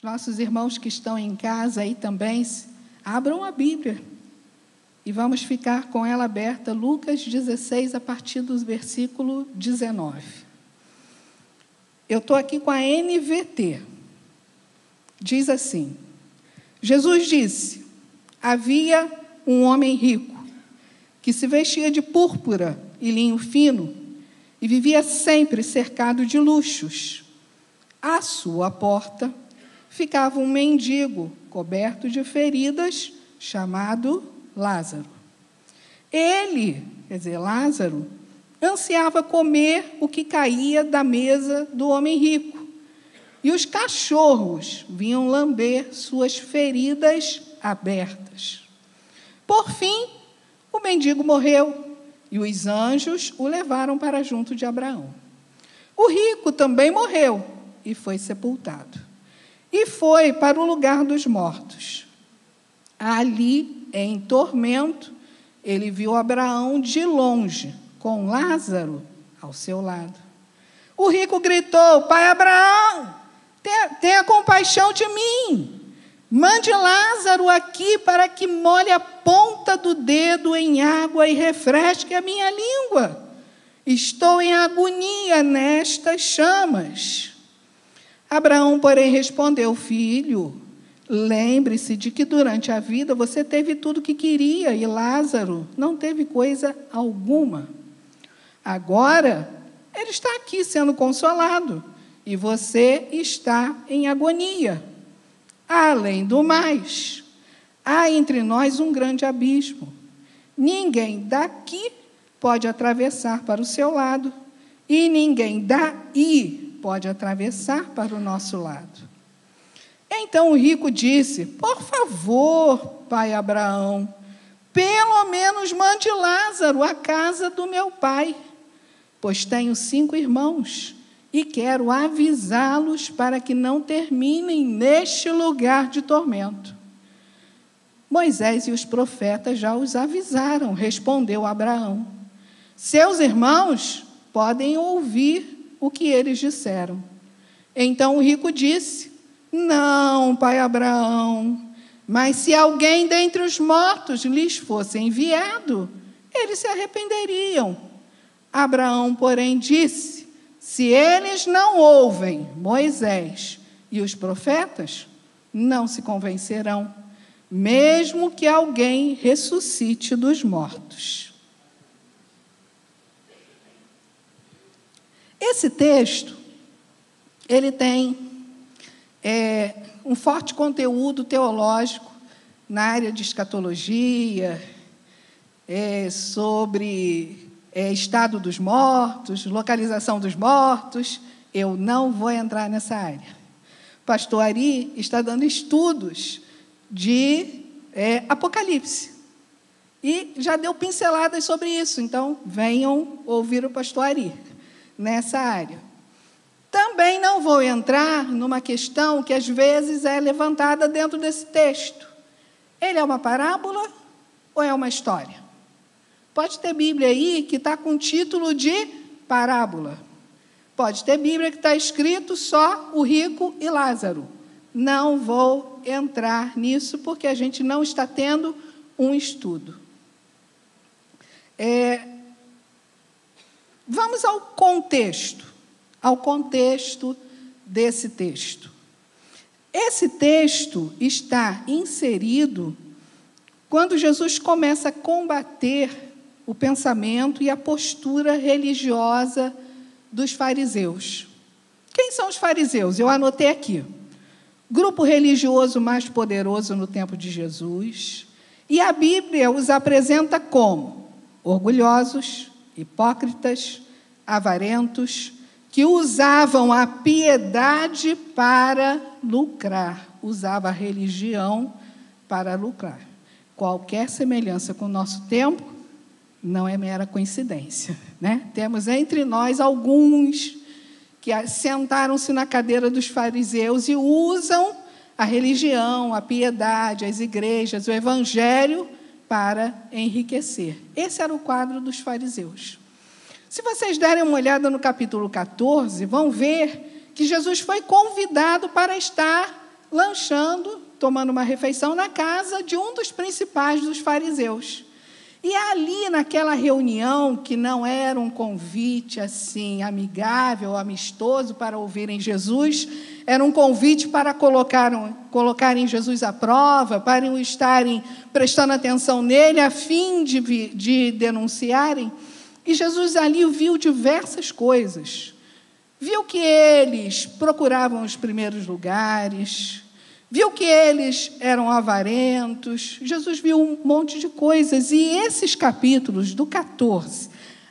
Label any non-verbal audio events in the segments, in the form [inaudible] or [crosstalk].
Os nossos irmãos que estão em casa aí também, abram a Bíblia e vamos ficar com ela aberta, Lucas 16, a partir do versículo 19. Eu estou aqui com a NVT. Diz assim: Jesus disse: Havia um homem rico que se vestia de púrpura e linho fino e vivia sempre cercado de luxos. À sua porta ficava um mendigo coberto de feridas, chamado Lázaro. Ele, quer dizer, Lázaro, ansiava comer o que caía da mesa do homem rico. E os cachorros vinham lamber suas feridas abertas. Por fim, o mendigo morreu e os anjos o levaram para junto de Abraão. O rico também morreu e foi sepultado. E foi para o lugar dos mortos. Ali, em tormento, ele viu Abraão de longe, com Lázaro ao seu lado. O rico gritou: Pai Abraão, tenha, compaixão de mim. Mande Lázaro aqui para que molhe a ponta do dedo em água e refresque a minha língua. Estou em agonia nestas chamas. Abraão, porém, respondeu: Filho, lembre-se de que durante a vida você teve tudo o que queria e Lázaro não teve coisa alguma. Agora, ele está aqui sendo consolado e você está em agonia. Além do mais, há entre nós um grande abismo. Ninguém daqui pode atravessar para o seu lado, e ninguém daí pode atravessar para o nosso lado. Então o rico disse: Por favor, pai Abraão, pelo menos mande Lázaro à casa do meu pai, pois tenho cinco irmãos e quero avisá-los para que não terminem neste lugar de tormento. Moisés e os profetas já os avisaram, respondeu Abraão. Seus irmãos podem ouvir o que eles disseram. Então o rico disse: Não, pai Abraão, mas se alguém dentre os mortos lhes fosse enviado, eles se arrependeriam. Abraão, porém, disse: se eles não ouvem Moisés e os profetas, não se convencerão, mesmo que alguém ressuscite dos mortos. Esse texto, ele tem é, um forte conteúdo teológico na área de escatologia, é, sobre é, estado dos mortos, localização dos mortos. Eu não vou entrar nessa área. Pastor Ari está dando estudos de é, Apocalipse. E já deu pinceladas sobre isso, então venham ouvir o pastor Ari nessa área. Também não vou entrar numa questão que às vezes é levantada dentro desse texto. Ele é uma parábola ou é uma história? Pode ter Bíblia aí que está com título de parábola. Pode ter Bíblia que está escrito só o rico e Lázaro. Não vou entrar nisso porque a gente não está tendo um estudo. É, vamos ao contexto, ao contexto desse texto. Esse texto está inserido quando Jesus começa a combater o pensamento e a postura religiosa dos fariseus. Quem são os fariseus? Eu anotei aqui. Grupo religioso mais poderoso no tempo de Jesus. E a Bíblia os apresenta como orgulhosos, hipócritas, avarentos, que usavam a piedade para lucrar, usava a religião para lucrar. Qualquer semelhança com o nosso tempo não é mera coincidência. Né? Temos entre nós alguns que sentaram-se na cadeira dos fariseus e usam a religião, a piedade, as igrejas, o evangelho para enriquecer. Esse era o quadro dos fariseus. Se vocês derem uma olhada no capítulo 14, vão ver que Jesus foi convidado para estar lanchando, tomando uma refeição na casa de um dos principais dos fariseus. E ali, naquela reunião, que não era um convite assim amigável, amistoso para ouvirem Jesus, era um convite para colocar, colocarem Jesus à prova, para estarem prestando atenção nele, a fim de, de denunciarem. E Jesus ali viu diversas coisas. Viu que eles procuravam os primeiros lugares, viu que eles eram avarentos. Jesus viu um monte de coisas. E esses capítulos, do 14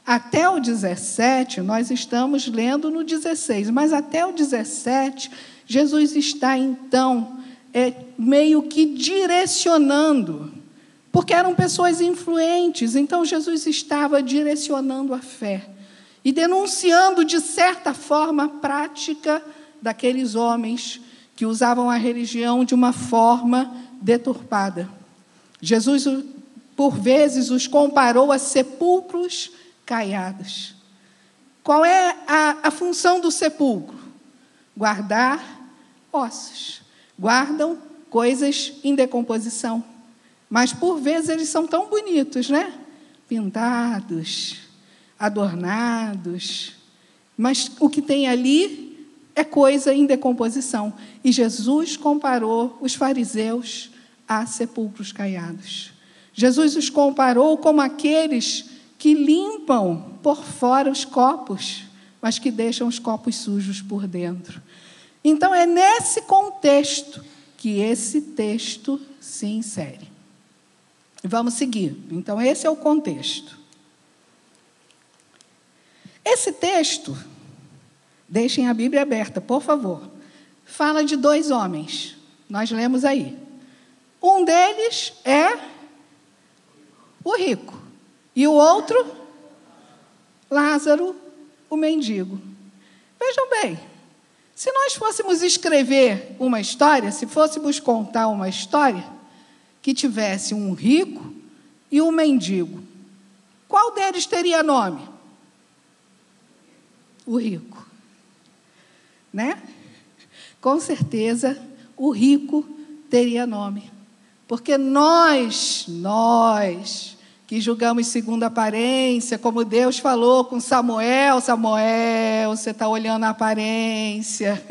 até o 17, nós estamos lendo no 16, mas até o 17, Jesus está então é, meio que direcionando, porque eram pessoas influentes, então Jesus estava direcionando a fé e denunciando, de certa forma, a prática daqueles homens que usavam a religião de uma forma deturpada. Jesus, por vezes, os comparou a sepulcros caiados. Qual é a, a função do sepulcro? Guardar ossos. Guardam coisas em decomposição. Mas, por vezes, eles são tão bonitos, né? Pintados, adornados. Mas o que tem ali é coisa em decomposição. E Jesus comparou os fariseus a sepulcros caiados. Jesus os comparou como aqueles que limpam por fora os copos, mas que deixam os copos sujos por dentro. Então é nesse contexto que esse texto se insere. Vamos seguir. Então, esse é o contexto. Esse texto Deixem a Bíblia aberta, por favor. Fala de dois homens. Nós lemos aí. Um deles é o rico. E o outro, Lázaro, o mendigo. Vejam bem, se nós fôssemos escrever uma história, se fôssemos contar uma história que tivesse um rico e um mendigo, qual deles teria nome? O rico né? Com certeza o rico teria nome. Porque nós, nós, que julgamos segundo a aparência, como Deus falou com Samuel: Samuel, você está olhando a aparência,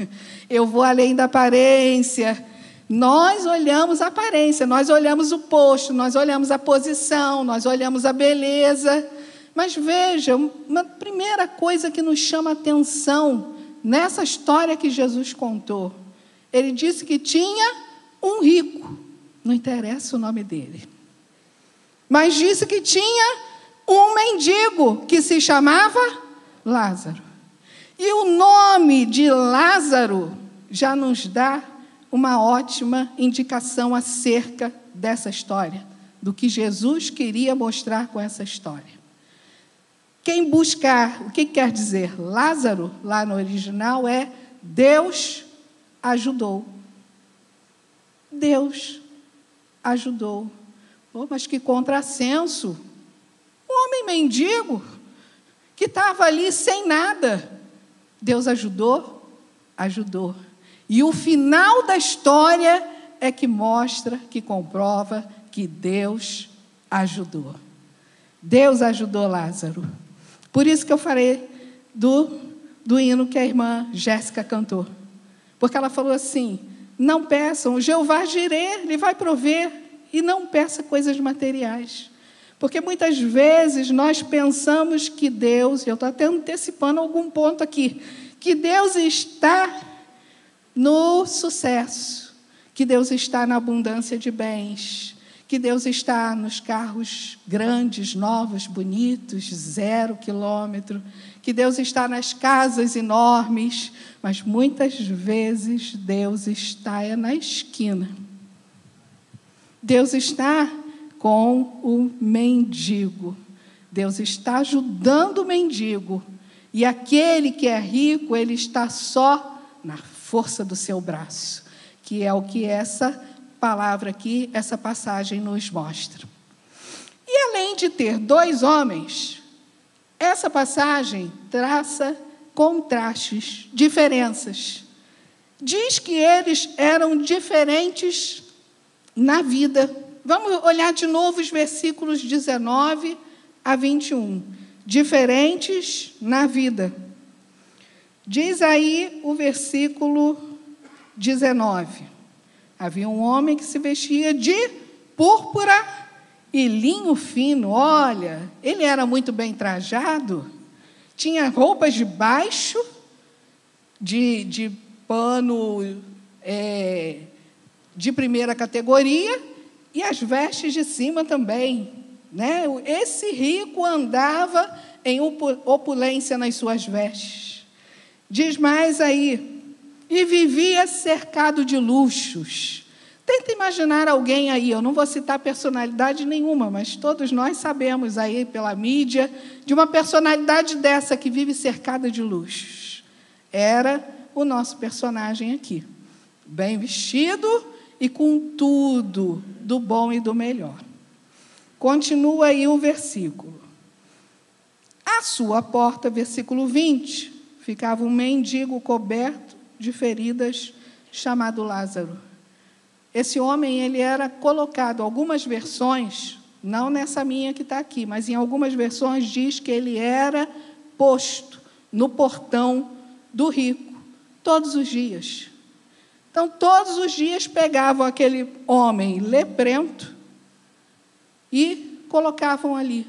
eu vou além da aparência. Nós olhamos a aparência, nós olhamos o posto, nós olhamos a posição, nós olhamos a beleza. Mas veja, uma primeira coisa que nos chama atenção nessa história que Jesus contou, ele disse que tinha um rico, não interessa o nome dele, mas disse que tinha um mendigo que se chamava Lázaro. E o nome de Lázaro já nos dá uma ótima indicação acerca dessa história, do que Jesus queria mostrar com essa história. Quem buscar, o que quer dizer Lázaro, lá no original, é Deus ajudou. Deus ajudou. Oh, mas que contrassenso! Um homem mendigo que estava ali sem nada. Deus ajudou? Ajudou. E o final da história é que mostra, que comprova que Deus ajudou. Deus ajudou Lázaro. Por isso que eu falei do, do hino que a irmã Jéssica cantou. Porque ela falou assim: não peçam, Jeová Jirê lhe vai prover, e não peça coisas materiais. Porque muitas vezes nós pensamos que Deus, eu estou até antecipando algum ponto aqui, que Deus está no sucesso, que Deus está na abundância de bens, que Deus está nos carros grandes, novos, bonitos, zero quilômetro, que Deus está nas casas enormes, mas muitas vezes Deus está na esquina. Deus está com o mendigo. Deus está ajudando o mendigo. E aquele que é rico, ele está só na força do seu braço, que é o que essa palavra aqui, essa passagem nos mostra. E além de ter dois homens, essa passagem traça contrastes, diferenças diz que eles eram diferentes na vida. Vamos olhar de novo os versículos 19 a 21. Diferentes na vida. Diz aí o versículo 19: Havia um homem que se vestia de púrpura e linho fino. Olha, ele era muito bem trajado, tinha roupas de baixo, de, de pano é, de primeira categoria, e as vestes de cima também. Né? Esse rico andava em opulência nas suas vestes. Diz mais aí, e vivia cercado de luxos. Tenta imaginar alguém aí, eu não vou citar personalidade nenhuma, mas todos nós sabemos aí pela mídia de uma personalidade dessa que vive cercada de luxos. Era o nosso personagem aqui. Bem vestido e com tudo do bom e do melhor. Continua aí o versículo. À sua porta, versículo 20, ficava um mendigo coberto de feridas chamado Lázaro. Esse homem ele era colocado, algumas versões, não nessa minha que está aqui, mas em algumas versões diz que ele era posto no portão do rico, todos os dias. Então, todos os dias pegavam aquele homem leprento e colocavam ali,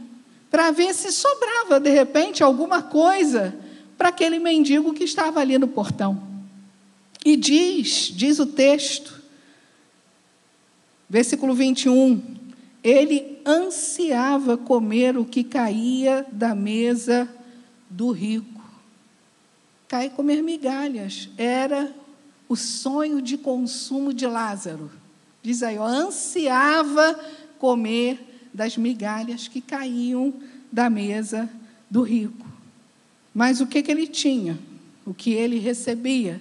para ver se sobrava, de repente, alguma coisa para aquele mendigo que estava ali no portão. E diz, diz o texto, Versículo 21. Ele ansiava comer o que caía da mesa do rico. Cair comer migalhas era o sonho de consumo de Lázaro. Diz aí, ó, ansiava comer das migalhas que caíam da mesa do rico. Mas o que, que ele tinha? O que ele recebia?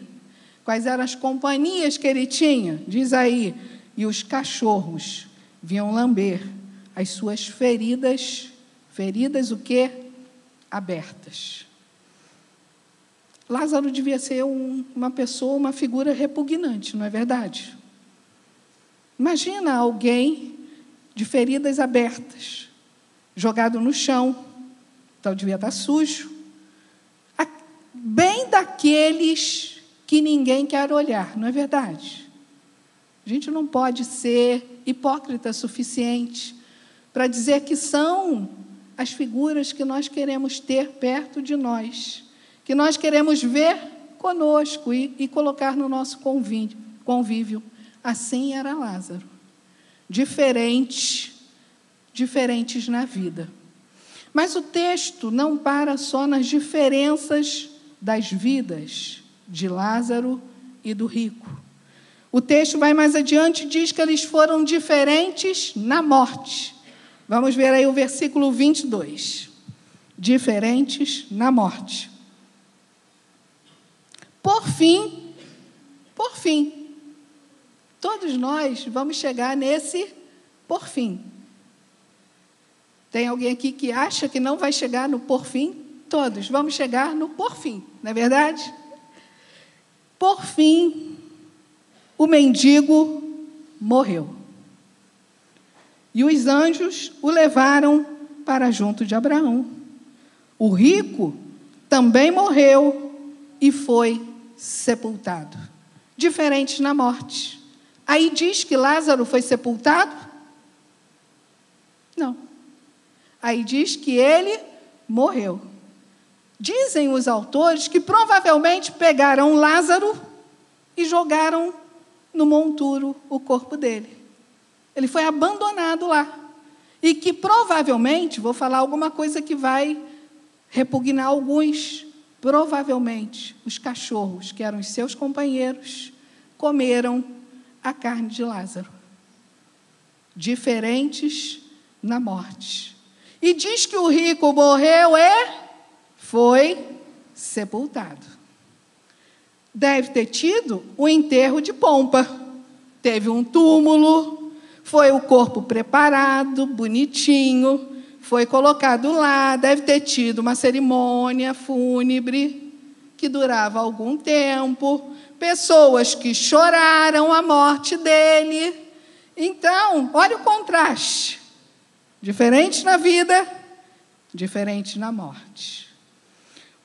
Quais eram as companhias que ele tinha? Diz aí, e os cachorros vinham lamber as suas feridas, feridas o quê? Abertas. Lázaro devia ser um, uma pessoa, uma figura repugnante, não é verdade? Imagina alguém de feridas abertas, jogado no chão, então devia estar sujo, bem daqueles que ninguém quer olhar, não é verdade? A gente não pode ser hipócrita suficiente para dizer que são as figuras que nós queremos ter perto de nós, que nós queremos ver conosco e, e colocar no nosso convívio, convívio. Assim era Lázaro. Diferente, diferentes na vida. Mas o texto não para só nas diferenças das vidas de Lázaro e do rico. O texto vai mais adiante diz que eles foram diferentes na morte. Vamos ver aí o versículo 22. Diferentes na morte. Por fim, por fim, todos nós vamos chegar nesse por fim. Tem alguém aqui que acha que não vai chegar no por fim? Todos vamos chegar no por fim, não é verdade? Por fim, o mendigo morreu. E os anjos o levaram para junto de Abraão. O rico também morreu e foi sepultado. Diferente na morte. Aí diz que Lázaro foi sepultado? Não. Aí diz que ele morreu. Dizem os autores que provavelmente pegaram Lázaro e jogaram no monturo o corpo dele. Ele foi abandonado lá. E que provavelmente, vou falar alguma coisa que vai repugnar alguns, provavelmente os cachorros, que eram os seus companheiros, comeram a carne de Lázaro. Diferentes na morte. E diz que o rico morreu e foi sepultado deve ter tido o enterro de pompa. Teve um túmulo, foi o corpo preparado, bonitinho, foi colocado lá, deve ter tido uma cerimônia fúnebre que durava algum tempo, pessoas que choraram a morte dele. Então, olha o contraste. Diferente na vida, diferente na morte.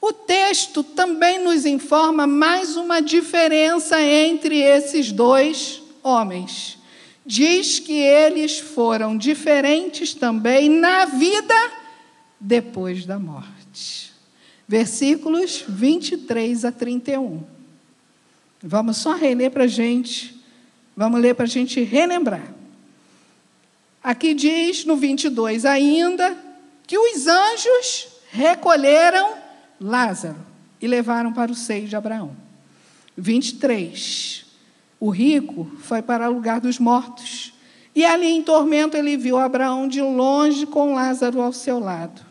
O texto também nos informa mais uma diferença entre esses dois homens. Diz que eles foram diferentes também na vida depois da morte. Versículos 23 a 31. Vamos só reler para a gente. Vamos ler para a gente relembrar. Aqui diz no 22 ainda que os anjos recolheram Lázaro e levaram para o seio de Abraão. 23. O rico foi para o lugar dos mortos. E ali em tormento ele viu Abraão de longe com Lázaro ao seu lado.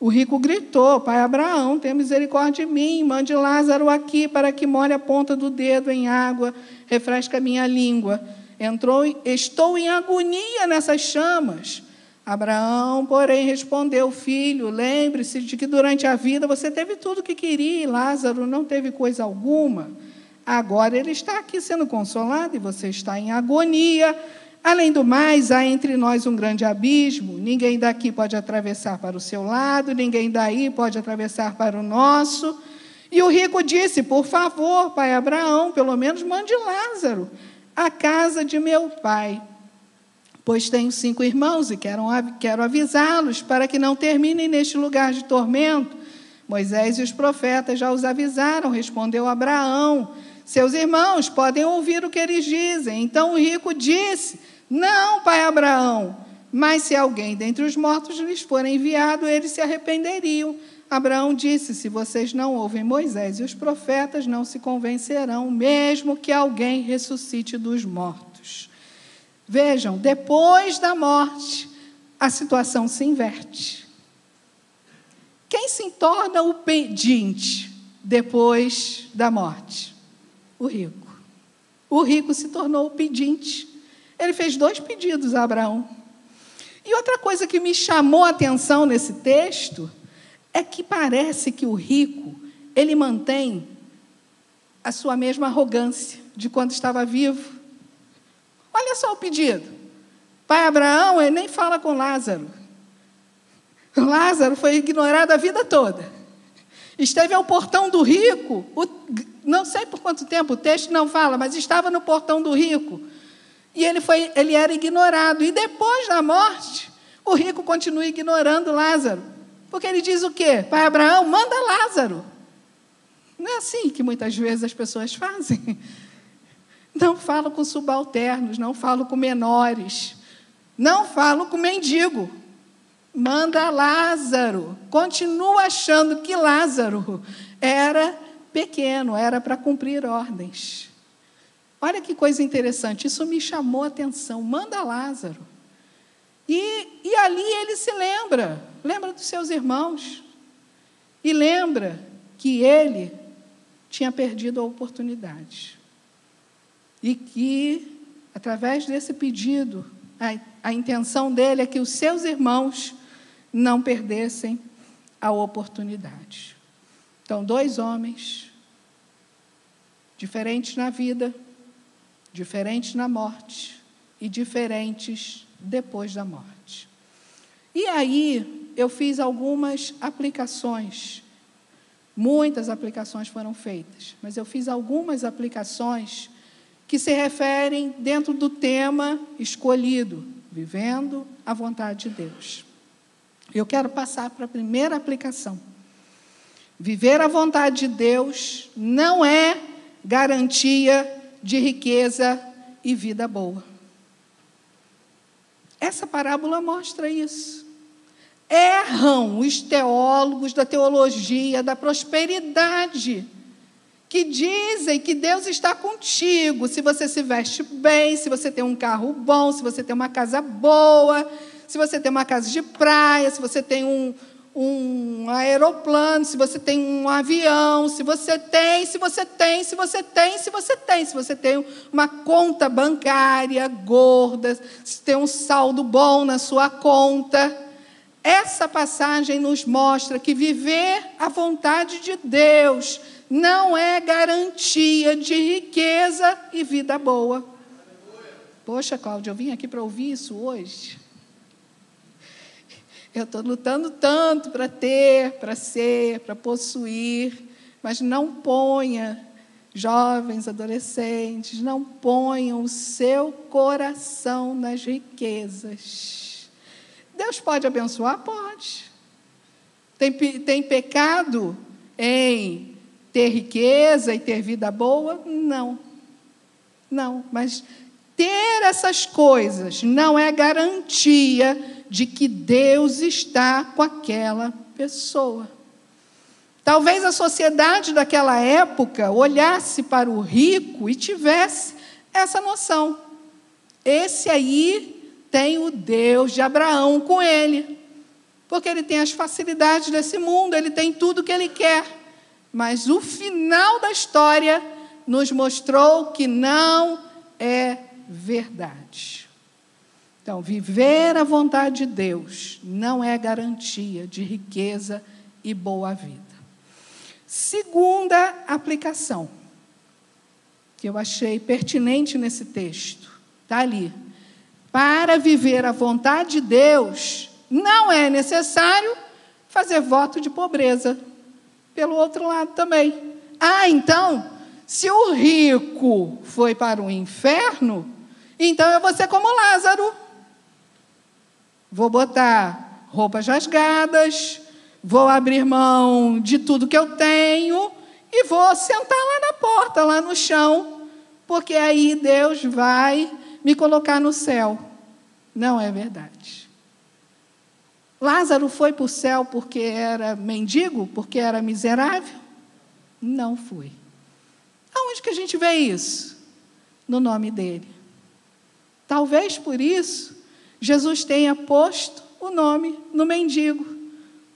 O rico gritou: Pai Abraão, tenha misericórdia de mim, mande Lázaro aqui para que molhe a ponta do dedo em água, refresque a minha língua. Entrou, estou em agonia nessas chamas. Abraão, porém, respondeu: Filho, lembre-se de que durante a vida você teve tudo o que queria e Lázaro não teve coisa alguma. Agora ele está aqui sendo consolado e você está em agonia. Além do mais, há entre nós um grande abismo. Ninguém daqui pode atravessar para o seu lado, ninguém daí pode atravessar para o nosso. E o rico disse: Por favor, pai Abraão, pelo menos mande Lázaro à casa de meu pai pois tenho cinco irmãos e quero, quero avisá-los para que não terminem neste lugar de tormento. Moisés e os profetas já os avisaram, respondeu Abraão. Seus irmãos podem ouvir o que eles dizem. Então o rico disse: Não, pai Abraão, mas se alguém dentre os mortos lhes for enviado, eles se arrependeriam. Abraão disse: Se vocês não ouvem Moisés e os profetas, não se convencerão, mesmo que alguém ressuscite dos mortos. Vejam, depois da morte, a situação se inverte. Quem se torna o pedinte depois da morte? O rico. O rico se tornou o pedinte. Ele fez dois pedidos a Abraão. E outra coisa que me chamou a atenção nesse texto é que parece que o rico, ele mantém a sua mesma arrogância de quando estava vivo. Olha só o pedido. Pai Abraão, ele nem fala com Lázaro. Lázaro foi ignorado a vida toda. Esteve ao portão do rico, o, não sei por quanto tempo, o texto não fala, mas estava no portão do rico. E ele, foi, ele era ignorado. E depois da morte, o rico continua ignorando Lázaro. Porque ele diz o quê? Pai Abraão, manda Lázaro. Não é assim que muitas vezes as pessoas fazem. Não falo com subalternos, não falo com menores, não falo com mendigo. Manda Lázaro. Continua achando que Lázaro era pequeno, era para cumprir ordens. Olha que coisa interessante, isso me chamou a atenção. Manda Lázaro. E, e ali ele se lembra, lembra dos seus irmãos, e lembra que ele tinha perdido a oportunidade e que, através desse pedido, a, a intenção dele é que os seus irmãos não perdessem a oportunidade. Então, dois homens, diferentes na vida, diferentes na morte e diferentes depois da morte. E aí, eu fiz algumas aplicações. Muitas aplicações foram feitas, mas eu fiz algumas aplicações que se referem dentro do tema escolhido, vivendo a vontade de Deus. Eu quero passar para a primeira aplicação. Viver a vontade de Deus não é garantia de riqueza e vida boa. Essa parábola mostra isso. Erram os teólogos da teologia da prosperidade que dizem que Deus está contigo se você se veste bem, se você tem um carro bom, se você tem uma casa boa, se você tem uma casa de praia, se você tem um, um aeroplano, se você tem um avião, se você tem, se você tem, se você tem, se você tem, se você tem uma conta bancária gorda, se tem um saldo bom na sua conta. Essa passagem nos mostra que viver a vontade de Deus não é garantia de riqueza e vida boa. Poxa, Cláudia, eu vim aqui para ouvir isso hoje. Eu estou lutando tanto para ter, para ser, para possuir, mas não ponha, jovens, adolescentes, não ponham o seu coração nas riquezas. Deus pode abençoar? Pode. Tem, tem pecado em ter riqueza e ter vida boa? Não. Não, mas ter essas coisas não é garantia de que Deus está com aquela pessoa. Talvez a sociedade daquela época olhasse para o rico e tivesse essa noção. Esse aí tem o Deus de Abraão com ele, porque ele tem as facilidades desse mundo, ele tem tudo que ele quer. Mas o final da história nos mostrou que não é verdade. Então, viver a vontade de Deus não é garantia de riqueza e boa vida. Segunda aplicação, que eu achei pertinente nesse texto, está ali. Para viver a vontade de Deus, não é necessário fazer voto de pobreza. Pelo outro lado também. Ah, então, se o rico foi para o inferno, então eu vou ser como Lázaro. Vou botar roupas rasgadas, vou abrir mão de tudo que eu tenho e vou sentar lá na porta, lá no chão, porque aí Deus vai me colocar no céu. Não é verdade. Lázaro foi para o céu porque era mendigo, porque era miserável? Não foi. Aonde que a gente vê isso? No nome dele. Talvez por isso Jesus tenha posto o nome no mendigo,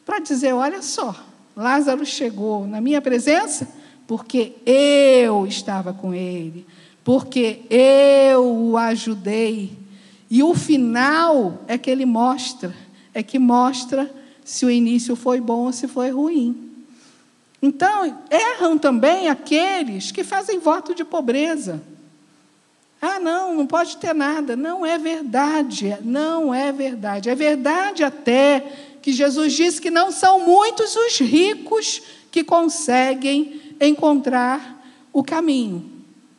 para dizer: olha só, Lázaro chegou na minha presença porque eu estava com ele, porque eu o ajudei. E o final é que ele mostra, é que mostra se o início foi bom ou se foi ruim. Então, erram também aqueles que fazem voto de pobreza. Ah, não, não pode ter nada. Não é verdade, não é verdade. É verdade até que Jesus disse que não são muitos os ricos que conseguem encontrar o caminho.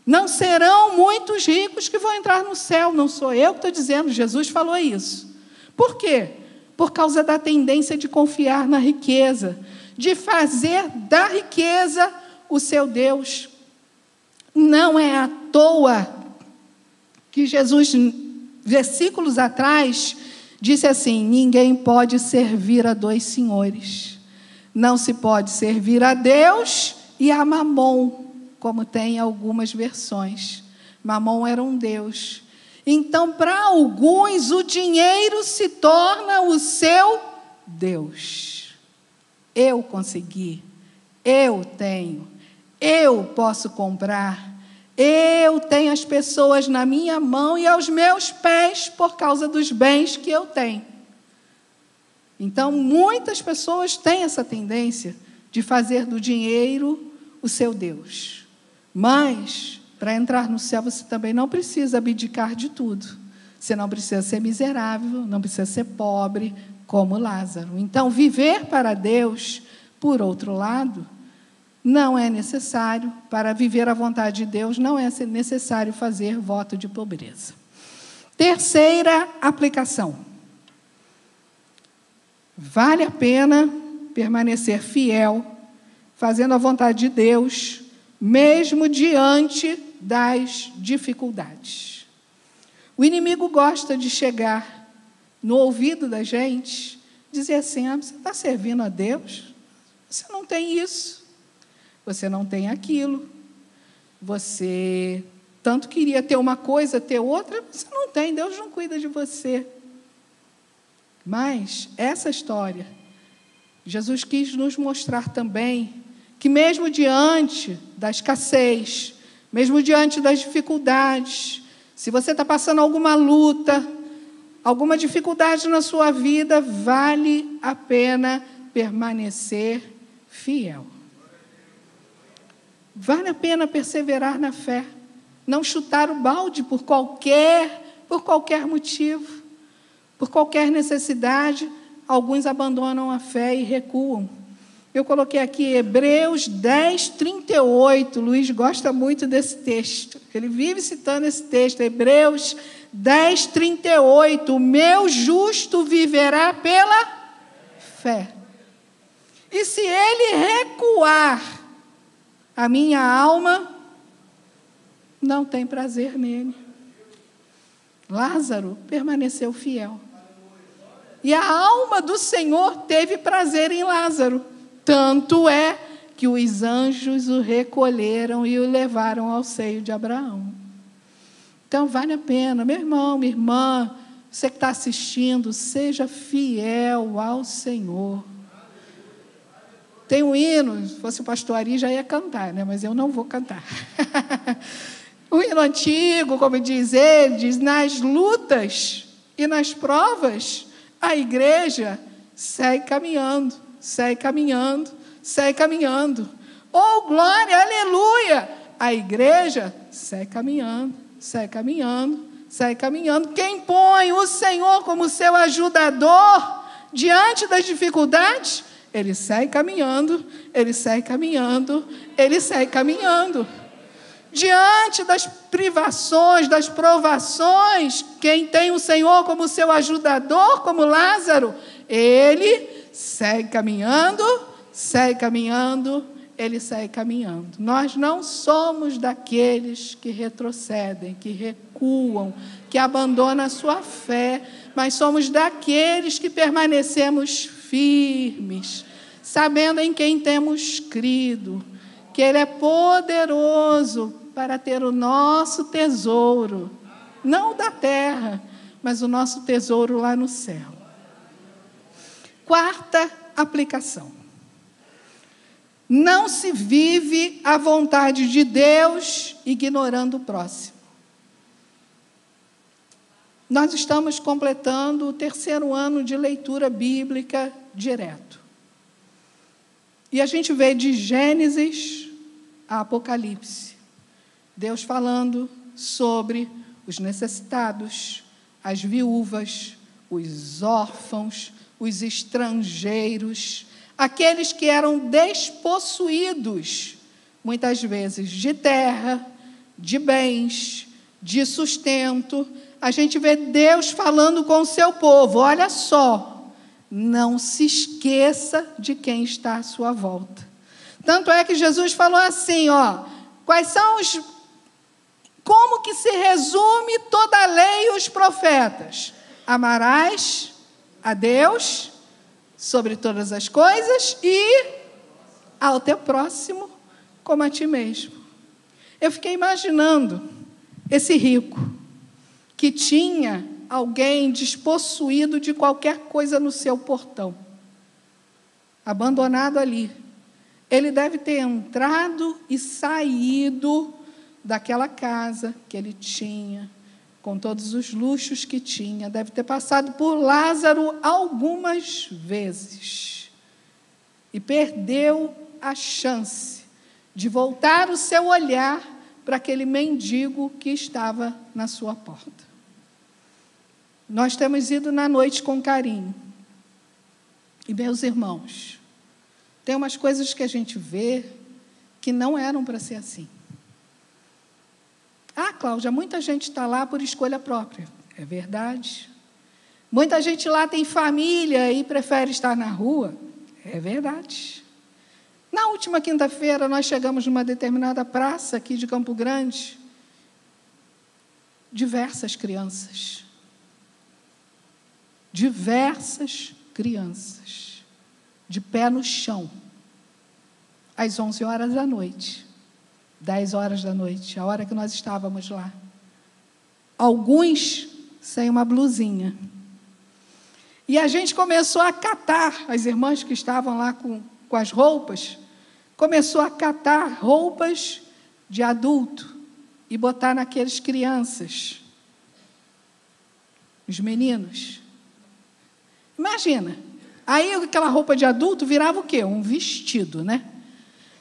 Não serão muitos ricos que vão entrar no céu, não sou eu que estou dizendo, Jesus falou isso. Por quê? Por causa da tendência de confiar na riqueza, de fazer da riqueza o seu Deus. Não é à toa que Jesus, versículos atrás, disse assim: ninguém pode servir a dois senhores. Não se pode servir a Deus e a Mamon, como tem algumas versões. Mamon era um Deus. Então, para alguns, o dinheiro se torna o seu Deus. Eu consegui, eu tenho, eu posso comprar, eu tenho as pessoas na minha mão e aos meus pés por causa dos bens que eu tenho. Então, muitas pessoas têm essa tendência de fazer do dinheiro o seu Deus. Mas, para entrar no céu, você também não precisa abdicar de tudo. Você não precisa ser miserável, não precisa ser pobre, como Lázaro. Então, viver para Deus, por outro lado, não é necessário, para viver a vontade de Deus, não é necessário fazer voto de pobreza. Terceira aplicação. Vale a pena permanecer fiel, fazendo a vontade de Deus, mesmo diante das dificuldades. O inimigo gosta de chegar no ouvido da gente, dizer assim: ah, você está servindo a Deus? Você não tem isso você não tem aquilo. Você tanto queria ter uma coisa, ter outra, você não tem, Deus não cuida de você. Mas essa história, Jesus quis nos mostrar também que, mesmo diante da escassez, mesmo diante das dificuldades, se você está passando alguma luta, alguma dificuldade na sua vida, vale a pena permanecer fiel. Vale a pena perseverar na fé, não chutar o balde por qualquer, por qualquer motivo, por qualquer necessidade. Alguns abandonam a fé e recuam. Eu coloquei aqui Hebreus 10, 38. Luiz gosta muito desse texto. Ele vive citando esse texto. Hebreus 10, 38. O meu justo viverá pela fé. E se ele recuar, a minha alma não tem prazer nele. Lázaro permaneceu fiel. E a alma do Senhor teve prazer em Lázaro. Tanto é que os anjos o recolheram e o levaram ao seio de Abraão. Então, vale a pena, meu irmão, minha irmã, você que está assistindo, seja fiel ao Senhor. Tem um hino, se fosse o pastor Ari já ia cantar, né? mas eu não vou cantar. [laughs] um hino antigo, como diz ele, diz: nas lutas e nas provas, a igreja segue caminhando, segue caminhando, segue caminhando. Oh, glória, aleluia! A igreja segue caminhando, segue caminhando, segue caminhando. Quem põe o Senhor como seu ajudador diante das dificuldades, ele segue caminhando, ele segue caminhando, ele segue caminhando. Diante das privações, das provações, quem tem o Senhor como seu ajudador, como Lázaro, ele segue caminhando, segue caminhando, ele segue caminhando. Nós não somos daqueles que retrocedem, que recuam, que abandonam a sua fé, mas somos daqueles que permanecemos firmes, sabendo em quem temos crido, que Ele é poderoso para ter o nosso tesouro, não da terra, mas o nosso tesouro lá no céu. Quarta aplicação. Não se vive a vontade de Deus ignorando o próximo. Nós estamos completando o terceiro ano de leitura bíblica direto. E a gente vê de Gênesis a Apocalipse, Deus falando sobre os necessitados, as viúvas, os órfãos, os estrangeiros, aqueles que eram despossuídos, muitas vezes, de terra, de bens, de sustento. A gente vê Deus falando com o seu povo: olha só, não se esqueça de quem está à sua volta. Tanto é que Jesus falou assim, ó, quais são os como que se resume toda a lei e os profetas? Amarás a Deus sobre todas as coisas e ao teu próximo como a ti mesmo. Eu fiquei imaginando esse rico que tinha alguém despossuído de qualquer coisa no seu portão, abandonado ali. Ele deve ter entrado e saído daquela casa que ele tinha, com todos os luxos que tinha, deve ter passado por Lázaro algumas vezes e perdeu a chance de voltar o seu olhar para aquele mendigo que estava na sua porta. Nós temos ido na noite com carinho. E, meus irmãos, tem umas coisas que a gente vê que não eram para ser assim. Ah, Cláudia, muita gente está lá por escolha própria. É verdade. Muita gente lá tem família e prefere estar na rua. É verdade. Na última quinta-feira, nós chegamos numa determinada praça aqui de Campo Grande. Diversas crianças. Diversas crianças. De pé no chão. Às 11 horas da noite. 10 horas da noite, a hora que nós estávamos lá. Alguns sem uma blusinha. E a gente começou a catar, as irmãs que estavam lá com, com as roupas, começou a catar roupas de adulto e botar naqueles crianças, os meninos. Imagina, aí aquela roupa de adulto virava o quê? Um vestido, né?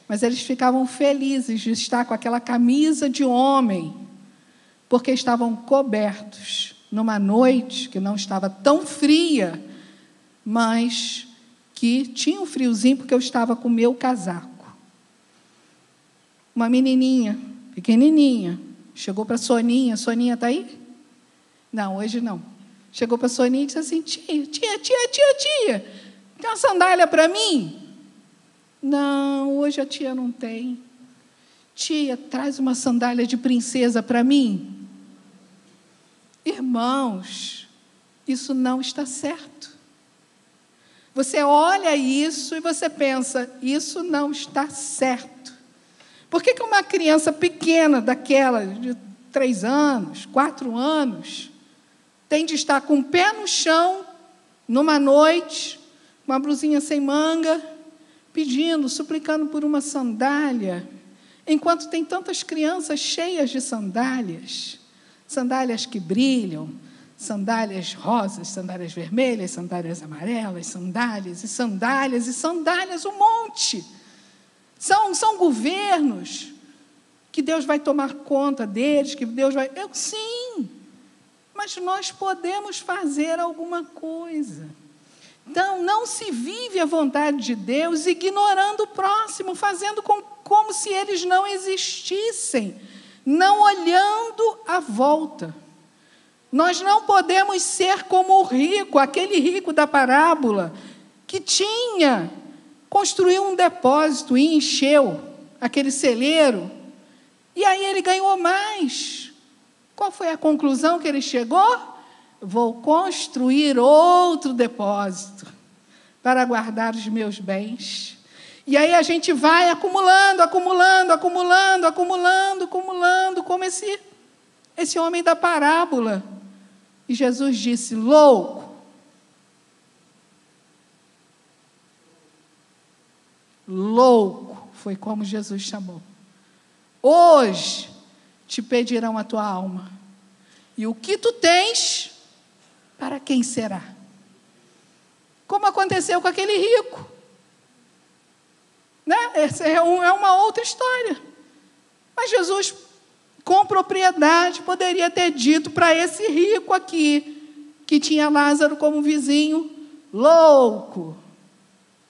Mas eles ficavam felizes de estar com aquela camisa de homem, porque estavam cobertos numa noite que não estava tão fria, mas que tinha um friozinho porque eu estava com o meu casaco. Uma menininha, pequenininha, chegou para Soninha, Soninha está aí? Não, hoje não. Chegou para Soninha e disse assim: tia, tia, tia, tia, tia, tem uma sandália para mim? Não, hoje a tia não tem. Tia, traz uma sandália de princesa para mim. Irmãos, isso não está certo. Você olha isso e você pensa, isso não está certo. Por que, que uma criança pequena, daquela de três anos, quatro anos, tem de estar com o pé no chão, numa noite, uma blusinha sem manga, pedindo, suplicando por uma sandália, enquanto tem tantas crianças cheias de sandálias, sandálias que brilham, sandálias rosas, sandálias vermelhas, sandálias amarelas, sandálias e sandálias e sandálias, um monte. São, são governos que Deus vai tomar conta deles, que Deus vai. Eu sim, mas nós podemos fazer alguma coisa. Então, não se vive a vontade de Deus ignorando o próximo, fazendo com, como se eles não existissem, não olhando à volta. Nós não podemos ser como o rico, aquele rico da parábola, que tinha, construiu um depósito e encheu aquele celeiro, e aí ele ganhou mais. Qual foi a conclusão que ele chegou? Vou construir outro depósito para guardar os meus bens. E aí a gente vai acumulando, acumulando, acumulando, acumulando, acumulando, como esse, esse homem da parábola. E Jesus disse: louco. Louco, foi como Jesus chamou. Hoje te pedirão a tua alma. E o que tu tens, para quem será? Como aconteceu com aquele rico. Né? Essa é, é uma outra história. Mas Jesus, com propriedade, poderia ter dito para esse rico aqui, que tinha Lázaro como vizinho, louco,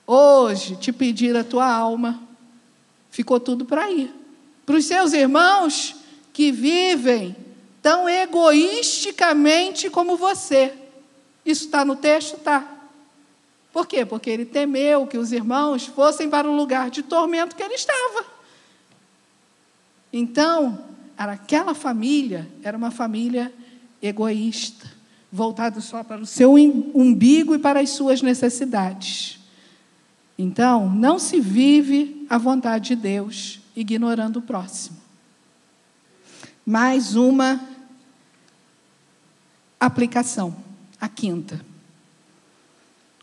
hoje te pedir a tua alma. Ficou tudo para ir. Para os seus irmãos que vivem tão egoisticamente como você. Isso está no texto? Está. Por quê? Porque ele temeu que os irmãos fossem para o lugar de tormento que ele estava. Então, aquela família era uma família egoísta, voltada só para o seu umbigo e para as suas necessidades. Então, não se vive a vontade de Deus ignorando o próximo. Mais uma aplicação, a quinta.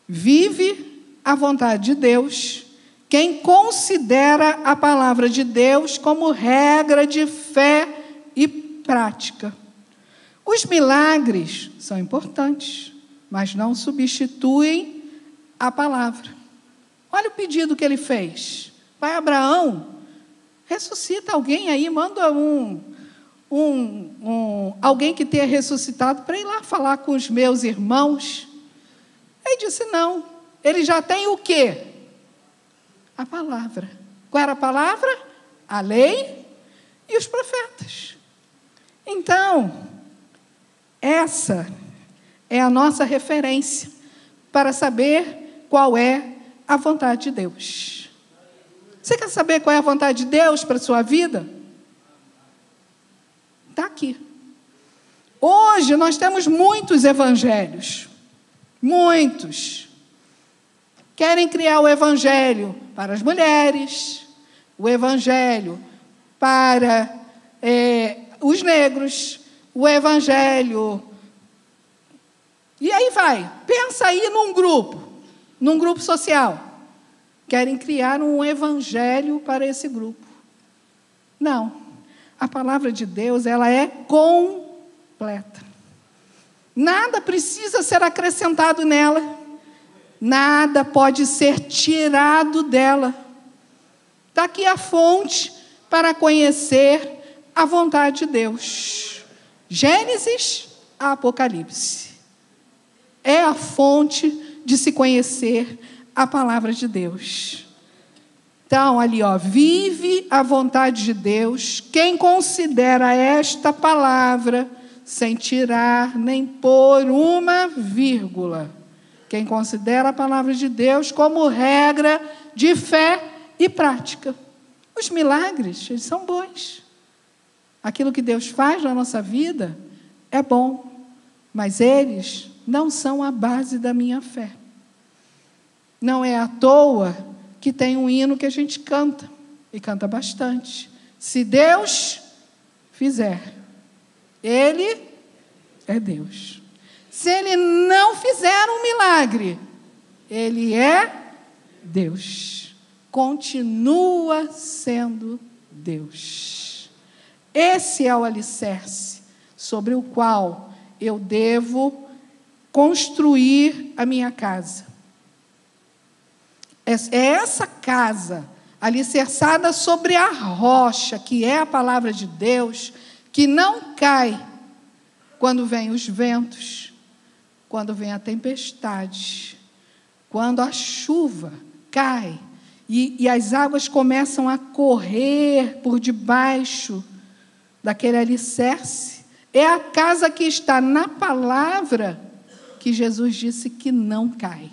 Vive a vontade de Deus quem considera a palavra de Deus como regra de fé e prática. Os milagres são importantes, mas não substituem a palavra. Olha o pedido que ele fez. Pai Abraão, ressuscita alguém aí, manda um, um, um, alguém que tenha ressuscitado para ir lá falar com os meus irmãos. Ele disse: não, ele já tem o quê? A palavra. Qual era a palavra? A lei e os profetas. Então, essa é a nossa referência para saber qual é a vontade de Deus. Você quer saber qual é a vontade de Deus para a sua vida? Está aqui. Hoje nós temos muitos evangelhos. Muitos. Querem criar o evangelho para as mulheres, o evangelho para é, os negros, o evangelho. E aí vai. Pensa aí num grupo, num grupo social. Querem criar um evangelho para esse grupo. Não. A palavra de Deus, ela é completa. Nada precisa ser acrescentado nela. Nada pode ser tirado dela. Está aqui a fonte para conhecer a vontade de Deus. Gênesis a Apocalipse. É a fonte de se conhecer a palavra de Deus. Então, ali, ó, vive a vontade de Deus quem considera esta palavra sem tirar nem pôr uma vírgula. Quem considera a palavra de Deus como regra de fé e prática. Os milagres, eles são bons. Aquilo que Deus faz na nossa vida é bom, mas eles não são a base da minha fé. Não é à toa que tem um hino que a gente canta, e canta bastante. Se Deus fizer, Ele é Deus. Se Ele não fizer um milagre, Ele é Deus. Continua sendo Deus. Esse é o alicerce sobre o qual eu devo construir a minha casa. É, essa casa, alicerçada sobre a rocha, que é a palavra de Deus, que não cai quando vêm os ventos, quando vem a tempestade, quando a chuva cai e, e as águas começam a correr por debaixo daquele alicerce. É a casa que está na palavra que Jesus disse que não cai.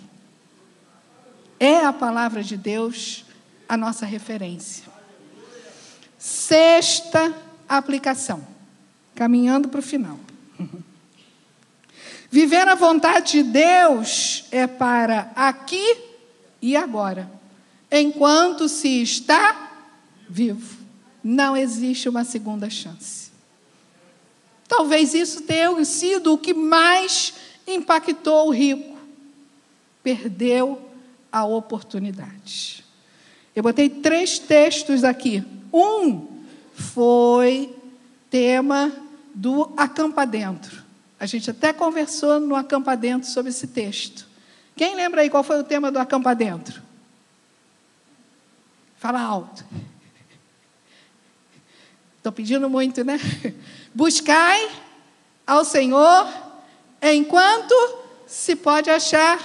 É a palavra de Deus a nossa referência. Sexta aplicação, caminhando para o final. [laughs] Viver a vontade de Deus é para aqui e agora, enquanto se está vivo. Não existe uma segunda chance. Talvez isso tenha sido o que mais impactou o rico. Perdeu a oportunidade. Eu botei três textos aqui. Um foi tema do acampa dentro. A gente até conversou no acampa dentro sobre esse texto. Quem lembra aí qual foi o tema do acampa dentro? Fala alto. Estou pedindo muito, né? Buscai ao Senhor enquanto se pode achar,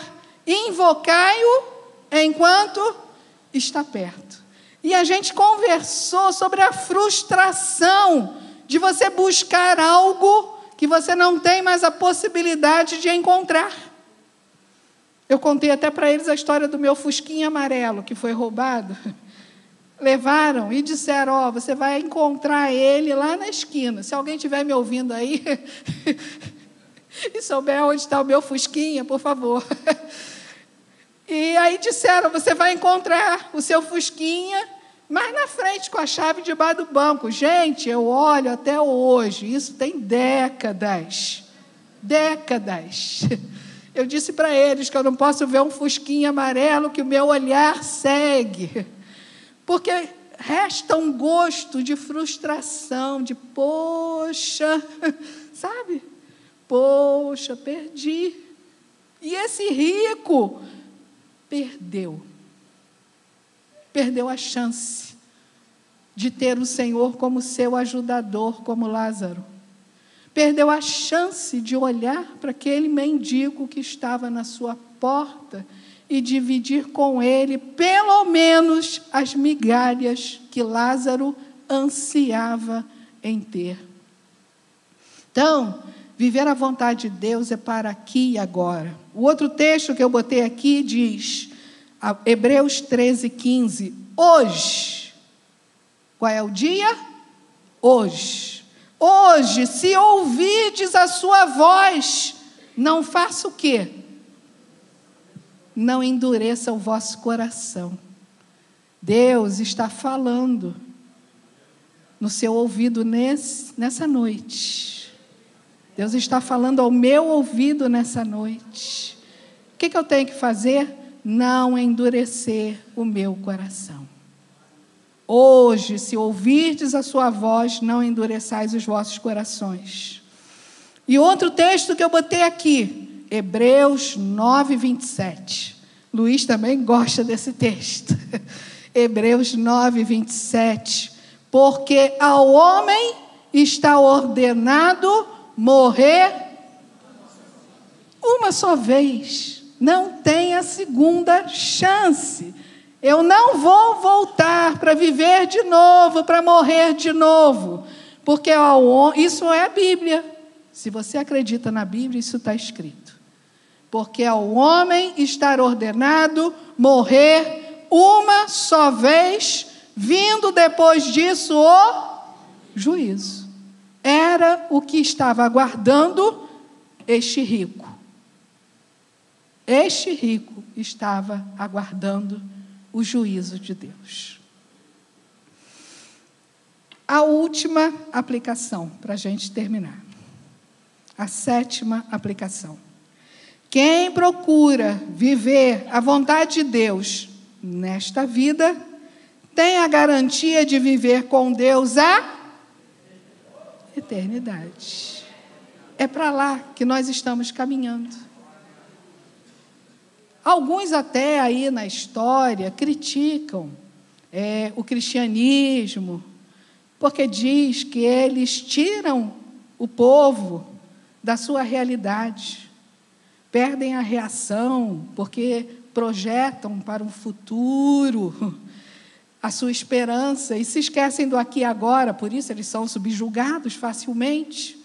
invocai-o enquanto está perto. E a gente conversou sobre a frustração de você buscar algo que você não tem mais a possibilidade de encontrar. Eu contei até para eles a história do meu fusquinha amarelo que foi roubado. [laughs] Levaram e disseram: Ó, oh, você vai encontrar ele lá na esquina. Se alguém estiver me ouvindo aí [laughs] e souber onde está o meu fusquinha, por favor. [laughs] E aí disseram: você vai encontrar o seu Fusquinha mais na frente com a chave debaixo do banco. Gente, eu olho até hoje, isso tem décadas. Décadas. Eu disse para eles que eu não posso ver um Fusquinha amarelo que o meu olhar segue. Porque resta um gosto de frustração, de poxa, [laughs] sabe? Poxa, perdi. E esse rico perdeu. Perdeu a chance de ter o Senhor como seu ajudador, como Lázaro. Perdeu a chance de olhar para aquele mendigo que estava na sua porta e dividir com ele, pelo menos, as migalhas que Lázaro ansiava em ter. Então, Viver a vontade de Deus é para aqui e agora. O outro texto que eu botei aqui diz, Hebreus 13, 15: Hoje. Qual é o dia? Hoje. Hoje, se ouvirdes a sua voz, não faça o quê? Não endureça o vosso coração. Deus está falando no seu ouvido nesse, nessa noite. Deus está falando ao meu ouvido nessa noite. O que, que eu tenho que fazer? Não endurecer o meu coração. Hoje, se ouvirdes a sua voz, não endureçais os vossos corações. E outro texto que eu botei aqui, Hebreus 9, 27. Luiz também gosta desse texto. [laughs] Hebreus 9, 27. Porque ao homem está ordenado morrer uma só vez. Não tem a segunda chance. Eu não vou voltar para viver de novo, para morrer de novo. Porque isso é a Bíblia. Se você acredita na Bíblia, isso está escrito. Porque ao homem estar ordenado morrer uma só vez, vindo depois disso o juízo. Era o que estava aguardando este rico. Este rico estava aguardando o juízo de Deus. A última aplicação, para a gente terminar. A sétima aplicação. Quem procura viver a vontade de Deus nesta vida, tem a garantia de viver com Deus a eternidade. É para lá que nós estamos caminhando. Alguns até aí na história criticam é, o cristianismo, porque diz que eles tiram o povo da sua realidade, perdem a reação, porque projetam para um futuro [laughs] a sua esperança e se esquecem do aqui e agora, por isso eles são subjugados facilmente.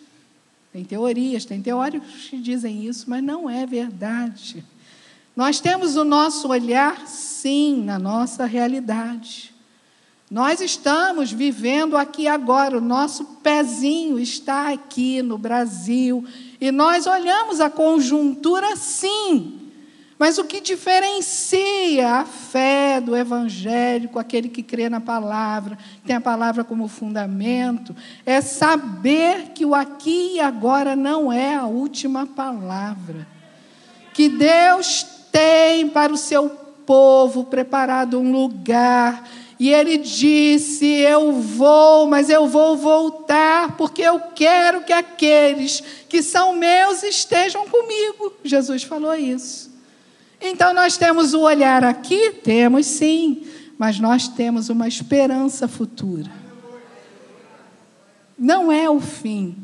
Tem teorias, tem teóricos que dizem isso, mas não é verdade. Nós temos o nosso olhar, sim, na nossa realidade. Nós estamos vivendo aqui agora, o nosso pezinho está aqui no Brasil, e nós olhamos a conjuntura, sim. Mas o que diferencia a fé do evangélico, aquele que crê na palavra, tem a palavra como fundamento, é saber que o aqui e agora não é a última palavra. Que Deus tem para o seu povo preparado um lugar. E ele disse: Eu vou, mas eu vou voltar, porque eu quero que aqueles que são meus estejam comigo. Jesus falou isso. Então nós temos o olhar aqui? Temos sim, mas nós temos uma esperança futura. Não é o fim.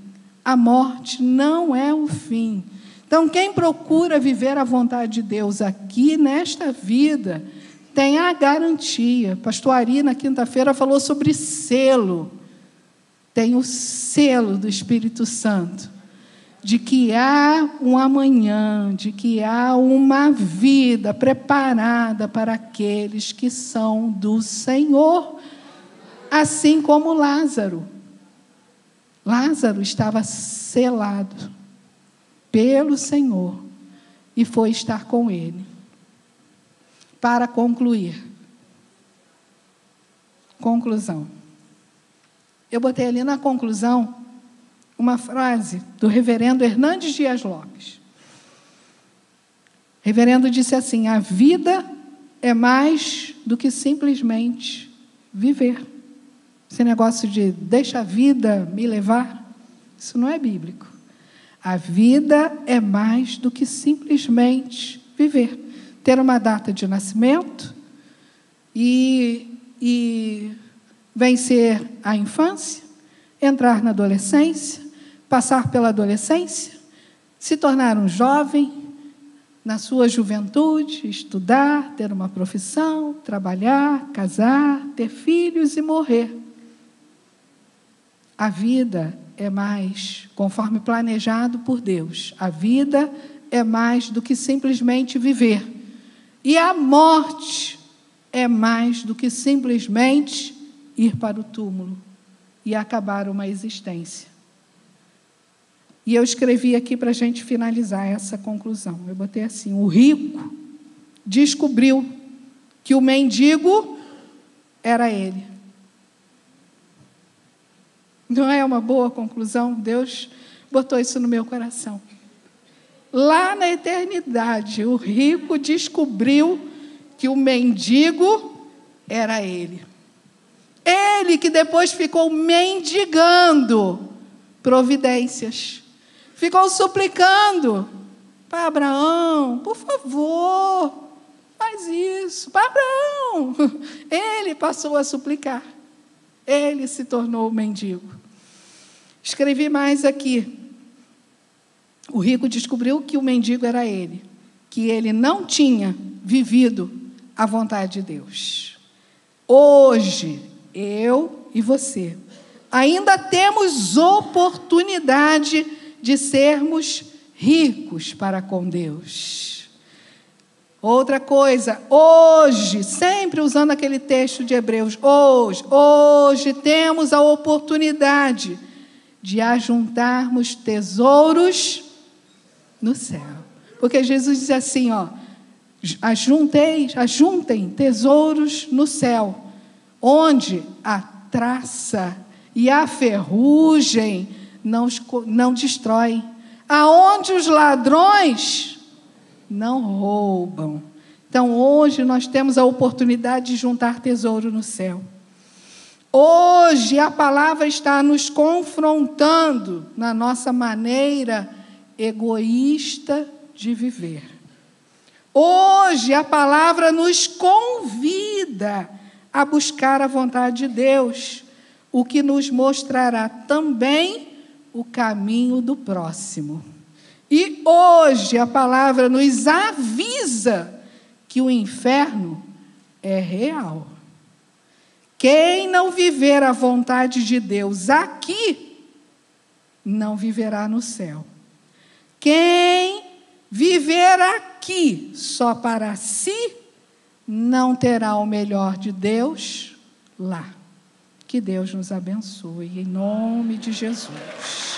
A morte não é o fim. Então, quem procura viver a vontade de Deus aqui nesta vida, tem a garantia. Pastor Ari, na quinta-feira, falou sobre selo. Tem o selo do Espírito Santo, de que há um amanhã, de que há uma vida preparada para aqueles que são do Senhor, assim como Lázaro. Lázaro estava selado pelo Senhor e foi estar com Ele. Para concluir. Conclusão. Eu botei ali na conclusão uma frase do reverendo Hernandes Dias Lopes. O reverendo disse assim: A vida é mais do que simplesmente viver. Esse negócio de deixa a vida me levar, isso não é bíblico. A vida é mais do que simplesmente viver. Ter uma data de nascimento e, e vencer a infância, entrar na adolescência, passar pela adolescência, se tornar um jovem na sua juventude, estudar, ter uma profissão, trabalhar, casar, ter filhos e morrer. A vida é mais, conforme planejado por Deus. A vida é mais do que simplesmente viver. E a morte é mais do que simplesmente ir para o túmulo e acabar uma existência. E eu escrevi aqui para a gente finalizar essa conclusão. Eu botei assim: o rico descobriu que o mendigo era ele. Não é uma boa conclusão? Deus botou isso no meu coração. Lá na eternidade, o rico descobriu que o mendigo era ele. Ele que depois ficou mendigando providências. Ficou suplicando para Abraão, por favor, faz isso. Abraão! [laughs] Ele passou a suplicar. Ele se tornou mendigo. Escrevi mais aqui. O rico descobriu que o mendigo era ele, que ele não tinha vivido a vontade de Deus. Hoje, eu e você, ainda temos oportunidade de sermos ricos para com Deus. Outra coisa, hoje, sempre usando aquele texto de Hebreus, hoje, hoje temos a oportunidade de ajuntarmos tesouros no céu. Porque Jesus diz assim, ó, ajuntei, ajuntem tesouros no céu, onde a traça e a ferrugem não, não destroem, aonde os ladrões não roubam. Então, hoje nós temos a oportunidade de juntar tesouro no céu. Hoje a palavra está nos confrontando na nossa maneira egoísta de viver. Hoje a palavra nos convida a buscar a vontade de Deus, o que nos mostrará também o caminho do próximo. E hoje a palavra nos avisa que o inferno é real. Quem não viver a vontade de Deus aqui, não viverá no céu. Quem viver aqui só para si, não terá o melhor de Deus lá. Que Deus nos abençoe, em nome de Jesus.